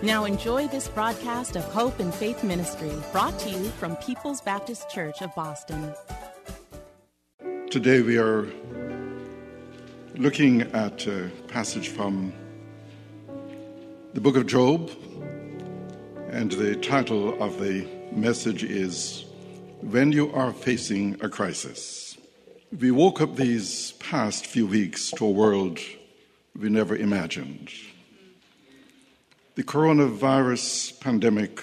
Now enjoy this broadcast of Hope and Faith Ministry brought to you from People's Baptist Church of Boston. Today we are looking at a passage from the book of Job, and the title of the message is When You Are Facing a Crisis. We woke up these past few weeks to a world we never imagined. The coronavirus pandemic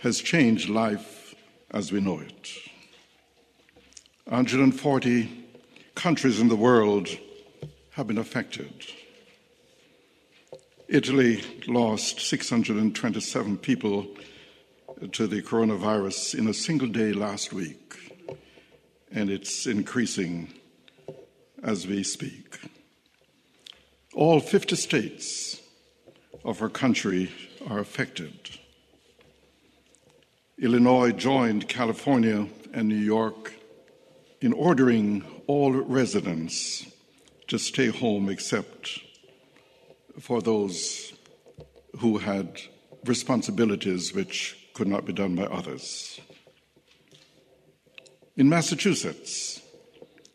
has changed life as we know it. 140 countries in the world have been affected. Italy lost 627 people to the coronavirus in a single day last week, and it's increasing as we speak. All 50 states of our country are affected. Illinois joined California and New York in ordering all residents to stay home except for those who had responsibilities which could not be done by others. In Massachusetts,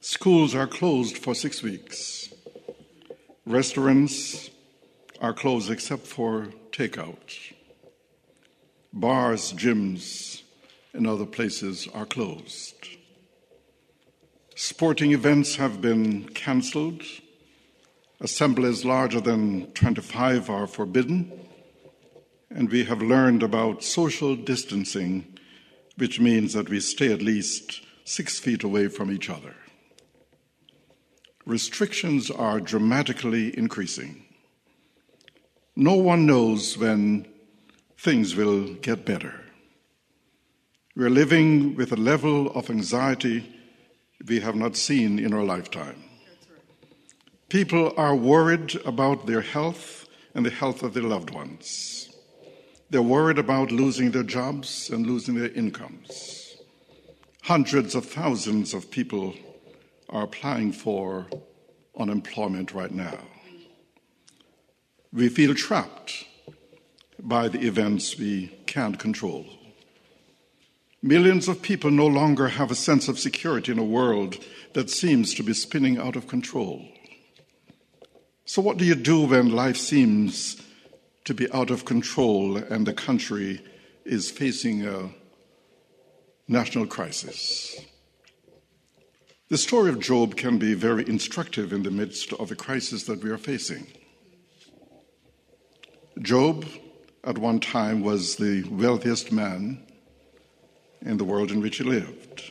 schools are closed for six weeks. Restaurants are closed except for takeout. Bars, gyms, and other places are closed. Sporting events have been cancelled. Assemblies larger than 25 are forbidden. And we have learned about social distancing, which means that we stay at least six feet away from each other. Restrictions are dramatically increasing. No one knows when things will get better. We're living with a level of anxiety we have not seen in our lifetime. People are worried about their health and the health of their loved ones. They're worried about losing their jobs and losing their incomes. Hundreds of thousands of people are applying for unemployment right now. We feel trapped by the events we can't control. Millions of people no longer have a sense of security in a world that seems to be spinning out of control. So, what do you do when life seems to be out of control and the country is facing a national crisis? The story of Job can be very instructive in the midst of the crisis that we are facing. Job, at one time, was the wealthiest man in the world in which he lived.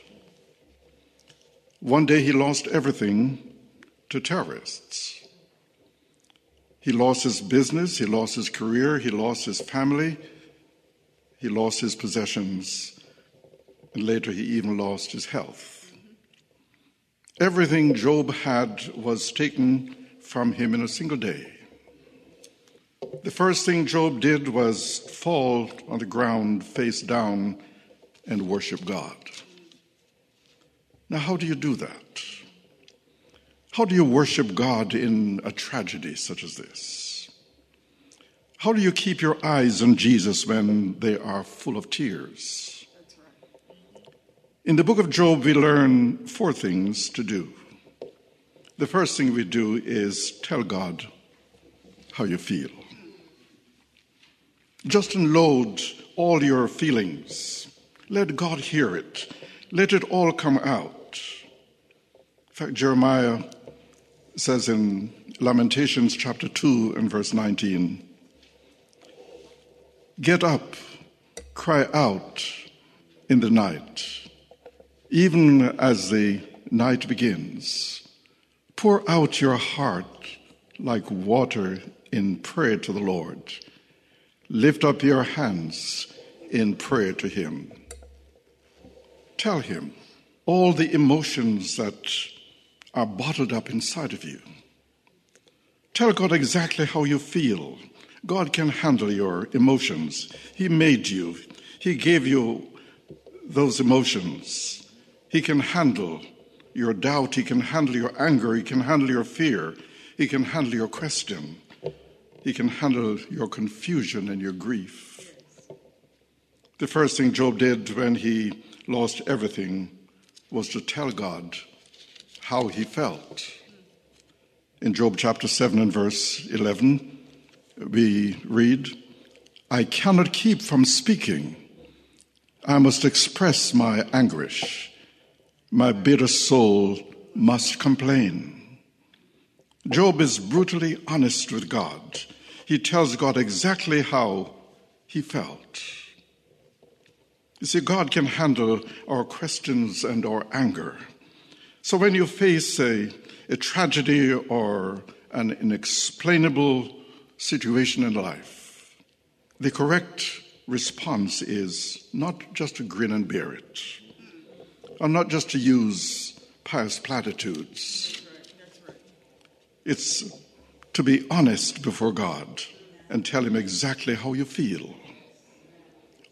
One day he lost everything to terrorists. He lost his business, he lost his career, he lost his family, he lost his possessions, and later he even lost his health. Everything Job had was taken from him in a single day. The first thing Job did was fall on the ground face down and worship God. Now, how do you do that? How do you worship God in a tragedy such as this? How do you keep your eyes on Jesus when they are full of tears? In the book of Job, we learn four things to do. The first thing we do is tell God how you feel. Just unload all your feelings. Let God hear it. Let it all come out. In fact, Jeremiah says in Lamentations chapter 2 and verse 19 Get up, cry out in the night, even as the night begins. Pour out your heart like water in prayer to the Lord. Lift up your hands in prayer to Him. Tell Him all the emotions that are bottled up inside of you. Tell God exactly how you feel. God can handle your emotions. He made you, He gave you those emotions. He can handle your doubt, He can handle your anger, He can handle your fear, He can handle your question, He can handle your confusion and your grief. The first thing Job did when he lost everything was to tell God how he felt. In Job chapter 7 and verse 11, we read, I cannot keep from speaking. I must express my anguish my bitter soul must complain. Job is brutally honest with God. He tells God exactly how he felt. You see, God can handle our questions and our anger. So when you face a, a tragedy or an inexplainable situation in life, the correct response is not just to grin and bear it are not just to use pious platitudes. It's to be honest before God and tell Him exactly how you feel.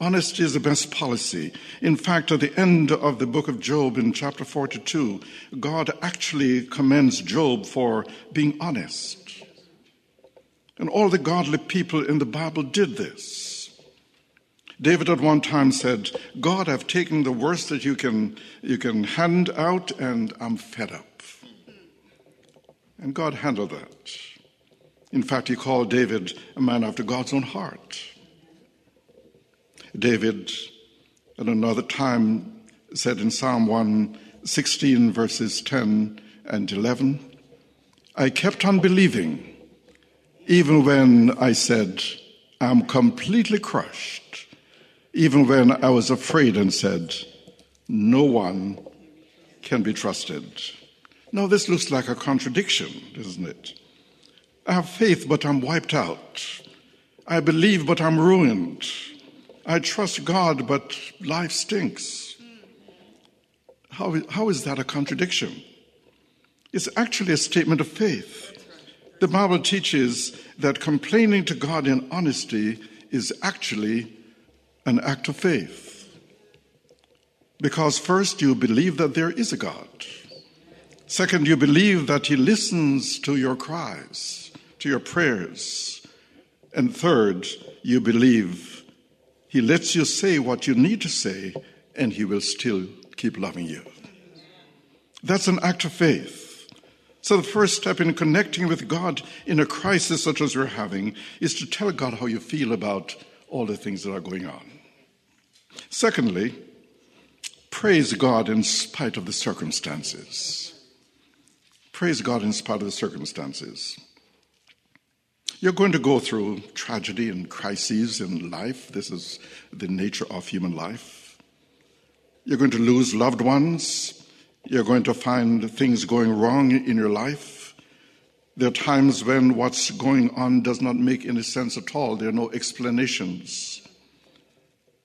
Honesty is the best policy. In fact, at the end of the book of Job in chapter 42, God actually commends Job for being honest. And all the godly people in the Bible did this. David at one time said, God, I've taken the worst that you can, you can hand out, and I'm fed up. And God handled that. In fact, he called David a man after God's own heart. David, at another time, said in Psalm 116, verses 10 and 11, I kept on believing, even when I said, I'm completely crushed even when I was afraid and said, No one can be trusted. Now, this looks like a contradiction, doesn't it? I have faith, but I'm wiped out. I believe, but I'm ruined. I trust God, but life stinks. How, how is that a contradiction? It's actually a statement of faith. The Bible teaches that complaining to God in honesty is actually an act of faith. Because first, you believe that there is a God. Second, you believe that He listens to your cries, to your prayers. And third, you believe He lets you say what you need to say, and He will still keep loving you. That's an act of faith. So, the first step in connecting with God in a crisis such as we're having is to tell God how you feel about all the things that are going on. Secondly, praise God in spite of the circumstances. Praise God in spite of the circumstances. You're going to go through tragedy and crises in life. This is the nature of human life. You're going to lose loved ones. You're going to find things going wrong in your life. There are times when what's going on does not make any sense at all. There are no explanations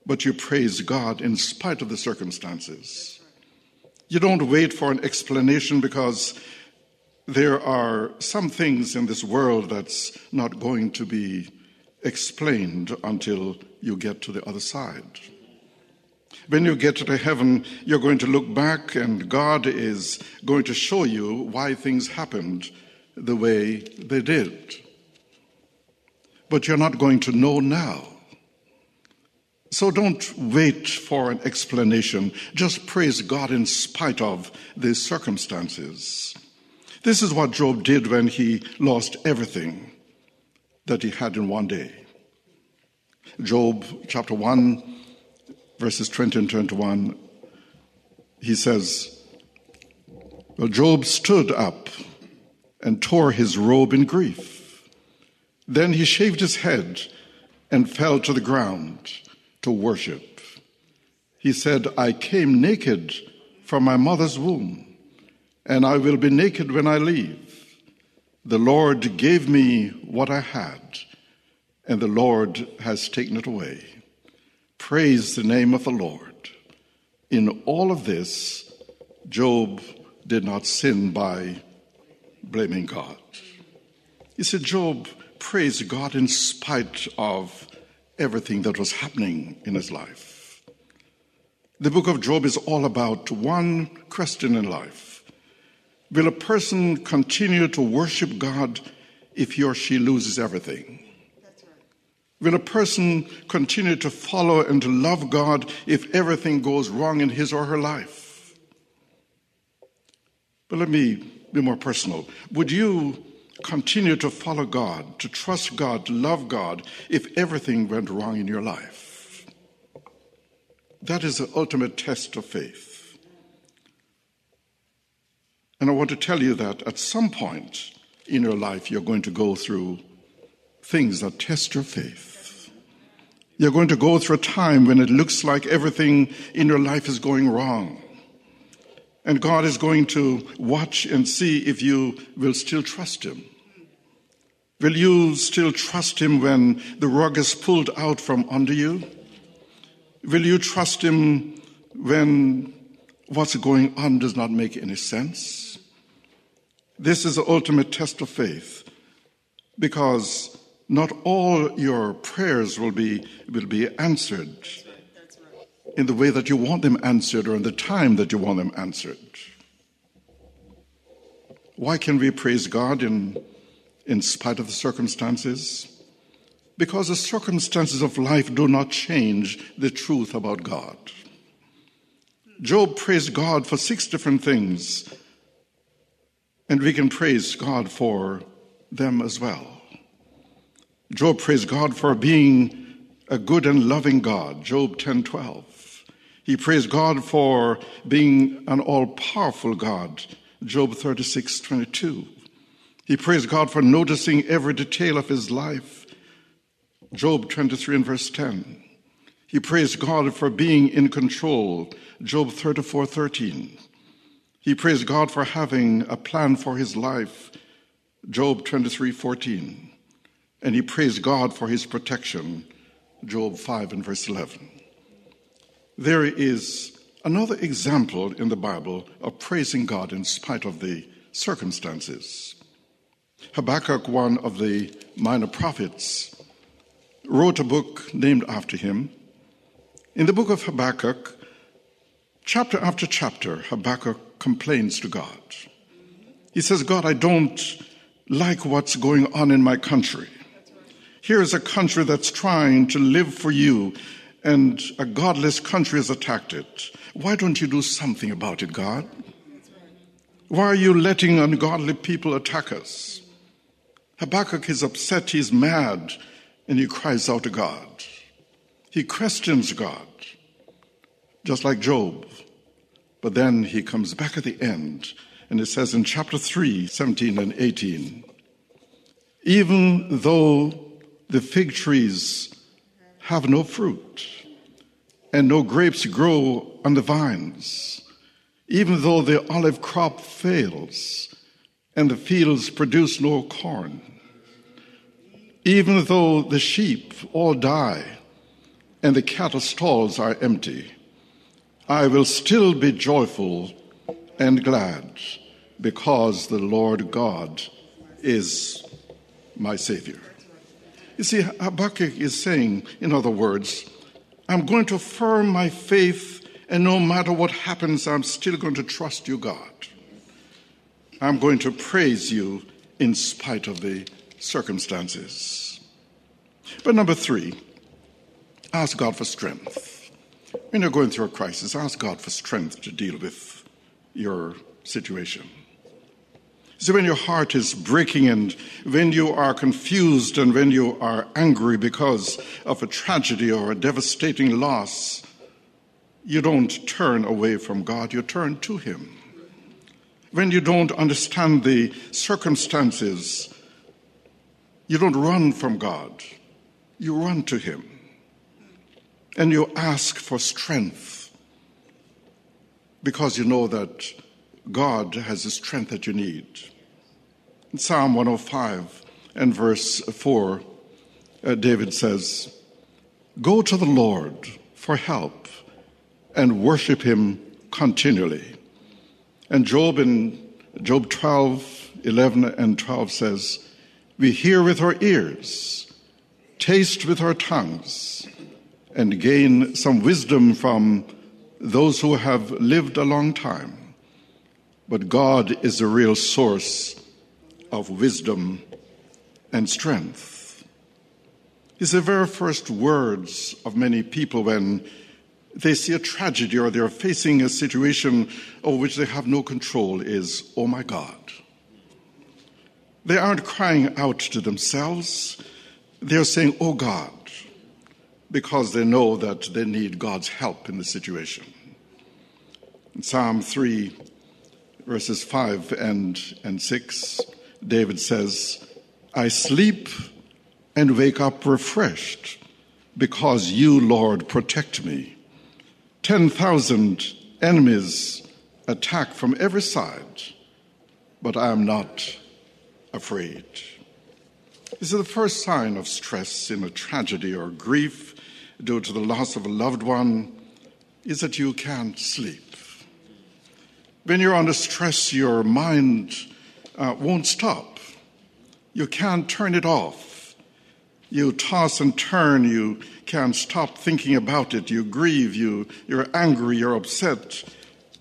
but you praise God in spite of the circumstances. You don't wait for an explanation because there are some things in this world that's not going to be explained until you get to the other side. When you get to heaven, you're going to look back and God is going to show you why things happened the way they did. But you're not going to know now. So don't wait for an explanation. Just praise God in spite of the circumstances. This is what Job did when he lost everything that he had in one day. Job chapter 1, verses 20 and 21, he says, Well, Job stood up and tore his robe in grief. Then he shaved his head and fell to the ground to worship. He said, I came naked from my mother's womb, and I will be naked when I leave. The Lord gave me what I had, and the Lord has taken it away. Praise the name of the Lord. In all of this, Job did not sin by blaming God. You see, Job praised God in spite of everything that was happening in his life. The book of Job is all about one question in life Will a person continue to worship God if he or she loses everything? Will a person continue to follow and to love God if everything goes wrong in his or her life? But let me be more personal. Would you continue to follow God, to trust God, to love God if everything went wrong in your life? That is the ultimate test of faith. And I want to tell you that at some point in your life, you're going to go through things that test your faith. You're going to go through a time when it looks like everything in your life is going wrong. And God is going to watch and see if you will still trust Him. Will you still trust Him when the rug is pulled out from under you? Will you trust Him when what's going on does not make any sense? This is the ultimate test of faith because not all your prayers will be, will be answered in the way that you want them answered or in the time that you want them answered. Why can we praise God in, in spite of the circumstances? Because the circumstances of life do not change the truth about God. Job praised God for six different things, and we can praise God for them as well. Job praised God for being a good and loving God, Job 10:12. He praised God for being an all-powerful God, Job 36:22. He praised God for noticing every detail of his life, Job 23 and verse 10. He praised God for being in control, Job 34:13. He praised God for having a plan for his life, Job 23:14 and he praised God for his protection. Job 5 and verse 11. There is another example in the Bible of praising God in spite of the circumstances. Habakkuk, one of the minor prophets, wrote a book named after him. In the book of Habakkuk, chapter after chapter, Habakkuk complains to God. He says, God, I don't like what's going on in my country. Here is a country that's trying to live for you, and a godless country has attacked it. Why don't you do something about it, God? Why are you letting ungodly people attack us? Habakkuk is upset, he's mad, and he cries out to God. He questions God, just like Job. But then he comes back at the end, and it says in chapter 3, 17 and 18 Even though the fig trees have no fruit, and no grapes grow on the vines, even though the olive crop fails, and the fields produce no corn, even though the sheep all die, and the cattle stalls are empty, I will still be joyful and glad because the Lord God is my Savior. You see, Habakkuk is saying, in other words, I'm going to affirm my faith, and no matter what happens, I'm still going to trust you, God. I'm going to praise you in spite of the circumstances. But number three, ask God for strength. When you're going through a crisis, ask God for strength to deal with your situation. So when your heart is breaking and when you are confused and when you are angry because of a tragedy or a devastating loss, you don't turn away from God, you turn to Him. When you don't understand the circumstances, you don't run from God, you run to Him. And you ask for strength because you know that God has the strength that you need. In Psalm 105 and verse 4, uh, David says, Go to the Lord for help and worship him continually. And Job in Job 12, 11 and 12 says, We hear with our ears, taste with our tongues, and gain some wisdom from those who have lived a long time. But God is the real source of wisdom and strength. It's the very first words of many people when they see a tragedy or they're facing a situation over which they have no control is, oh my God. They aren't crying out to themselves, they're saying, oh God, because they know that they need God's help in the situation. In Psalm 3, verses 5 and, and 6, David says, I sleep and wake up refreshed because you, Lord, protect me. 10,000 enemies attack from every side, but I am not afraid. This is the first sign of stress in a tragedy or grief due to the loss of a loved one is that you can't sleep. When you're under stress, your mind uh, won't stop. You can't turn it off. You toss and turn. You can't stop thinking about it. You grieve. You, you're angry. You're upset.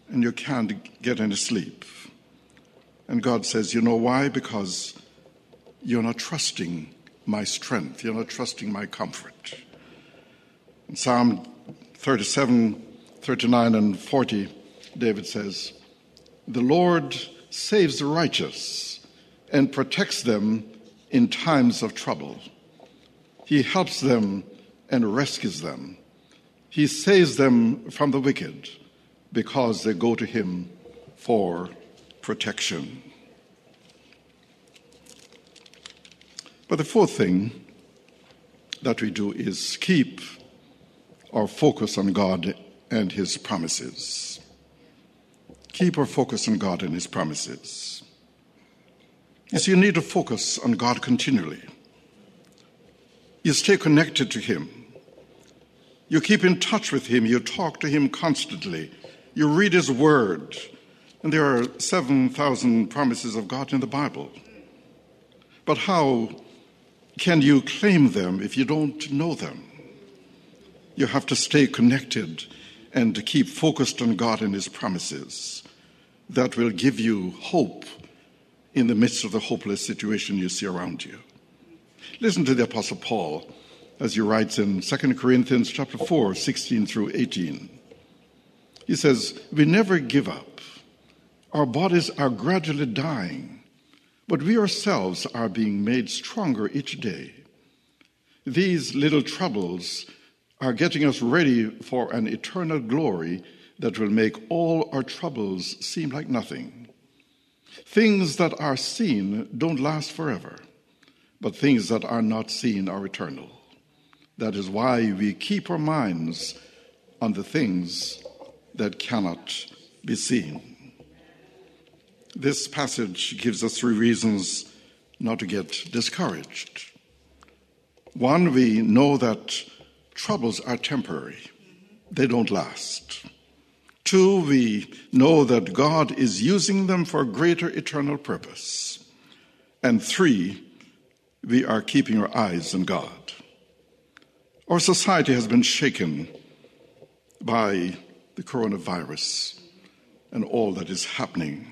And you can't get any sleep. And God says, You know why? Because you're not trusting my strength. You're not trusting my comfort. In Psalm 37, 39, and 40, David says, the Lord saves the righteous and protects them in times of trouble. He helps them and rescues them. He saves them from the wicked because they go to him for protection. But the fourth thing that we do is keep our focus on God and his promises. Keep our focus on God and His promises. You see, you need to focus on God continually. You stay connected to Him. You keep in touch with Him. You talk to Him constantly. You read His Word. And there are 7,000 promises of God in the Bible. But how can you claim them if you don't know them? You have to stay connected and to keep focused on God and His promises that will give you hope in the midst of the hopeless situation you see around you. Listen to the Apostle Paul as he writes in 2 Corinthians chapter 4, 16 through 18. He says, We never give up. Our bodies are gradually dying, but we ourselves are being made stronger each day. These little troubles are getting us ready for an eternal glory that will make all our troubles seem like nothing. Things that are seen don't last forever, but things that are not seen are eternal. That is why we keep our minds on the things that cannot be seen. This passage gives us three reasons not to get discouraged. One, we know that troubles are temporary, they don't last. Two, we know that God is using them for greater eternal purpose. And three, we are keeping our eyes on God. Our society has been shaken by the coronavirus and all that is happening.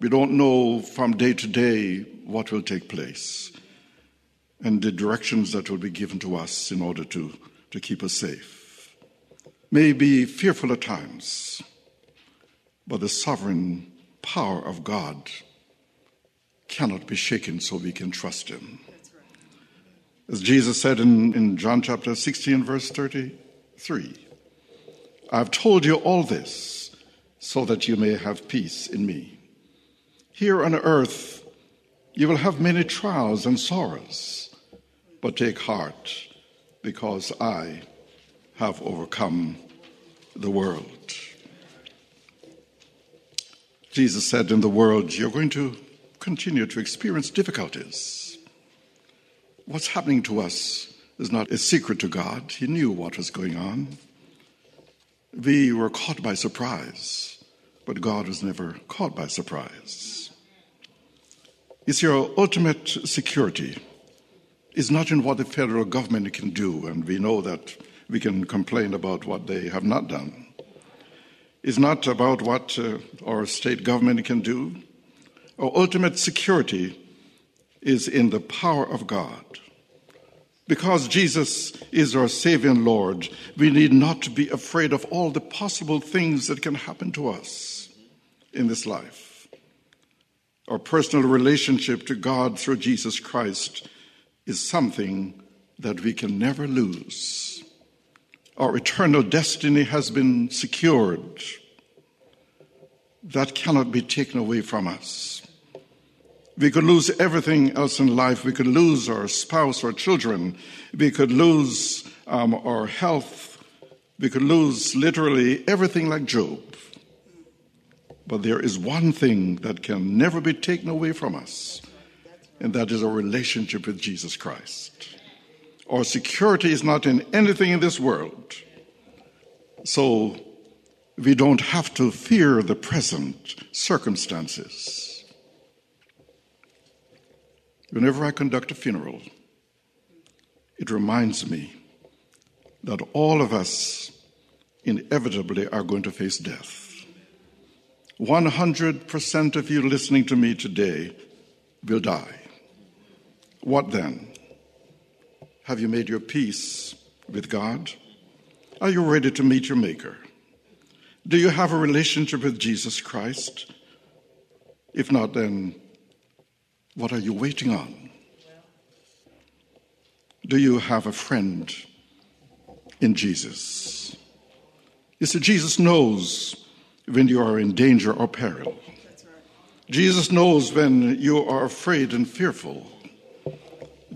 We don't know from day to day what will take place and the directions that will be given to us in order to, to keep us safe may be fearful at times, but the sovereign power of God cannot be shaken so we can trust him. As Jesus said in, in John chapter 16, verse 33, I've told you all this so that you may have peace in me. Here on earth, you will have many trials and sorrows, but take heart because I have overcome the world. Jesus said, In the world, you're going to continue to experience difficulties. What's happening to us is not a secret to God. He knew what was going on. We were caught by surprise, but God was never caught by surprise. It's your ultimate security is not in what the federal government can do, and we know that we can complain about what they have not done. It's not about what uh, our state government can do. Our ultimate security is in the power of God. Because Jesus is our Savior and Lord, we need not be afraid of all the possible things that can happen to us in this life. Our personal relationship to God through Jesus Christ is something that we can never lose. Our eternal destiny has been secured. That cannot be taken away from us. We could lose everything else in life. We could lose our spouse or children. We could lose um, our health. We could lose literally everything like Job. But there is one thing that can never be taken away from us, and that is our relationship with Jesus Christ. Our security is not in anything in this world. So we don't have to fear the present circumstances. Whenever I conduct a funeral, it reminds me that all of us inevitably are going to face death. 100% of you listening to me today will die. What then? Have you made your peace with God? Are you ready to meet your Maker? Do you have a relationship with Jesus Christ? If not, then what are you waiting on? Do you have a friend in Jesus? You see, Jesus knows when you are in danger or peril. Jesus knows when you are afraid and fearful.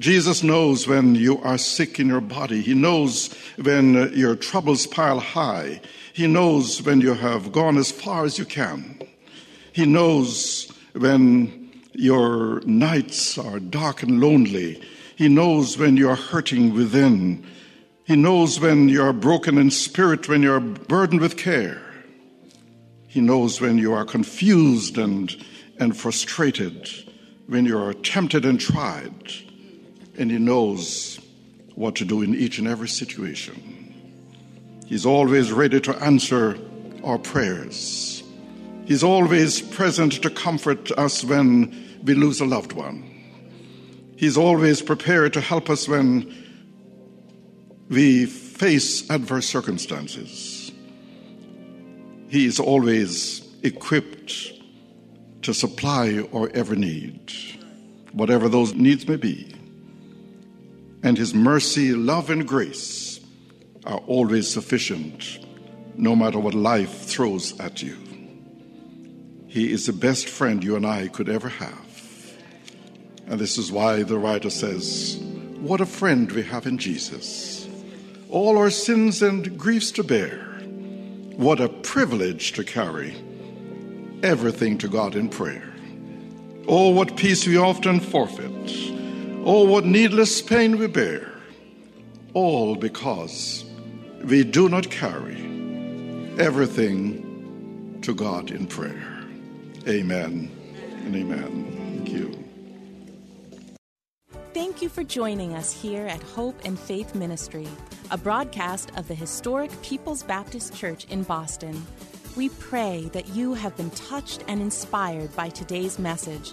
Jesus knows when you are sick in your body. He knows when uh, your troubles pile high. He knows when you have gone as far as you can. He knows when your nights are dark and lonely. He knows when you are hurting within. He knows when you are broken in spirit, when you are burdened with care. He knows when you are confused and, and frustrated, when you are tempted and tried and He knows what to do in each and every situation. He's always ready to answer our prayers. He's always present to comfort us when we lose a loved one. He's always prepared to help us when we face adverse circumstances. He is always equipped to supply our every need, whatever those needs may be and His mercy, love, and grace are always sufficient, no matter what life throws at you. He is the best friend you and I could ever have. And this is why the writer says, What a friend we have in Jesus. All our sins and griefs to bear. What a privilege to carry everything to God in prayer. Oh, what peace we often forfeit Oh, what needless pain we bear, all because we do not carry everything to God in prayer. Amen and amen. Thank you. Thank you for joining us here at Hope and Faith Ministry, a broadcast of the historic People's Baptist Church in Boston. We pray that you have been touched and inspired by today's message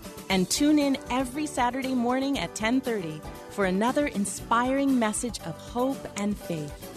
and tune in every Saturday morning at 10:30 for another inspiring message of hope and faith.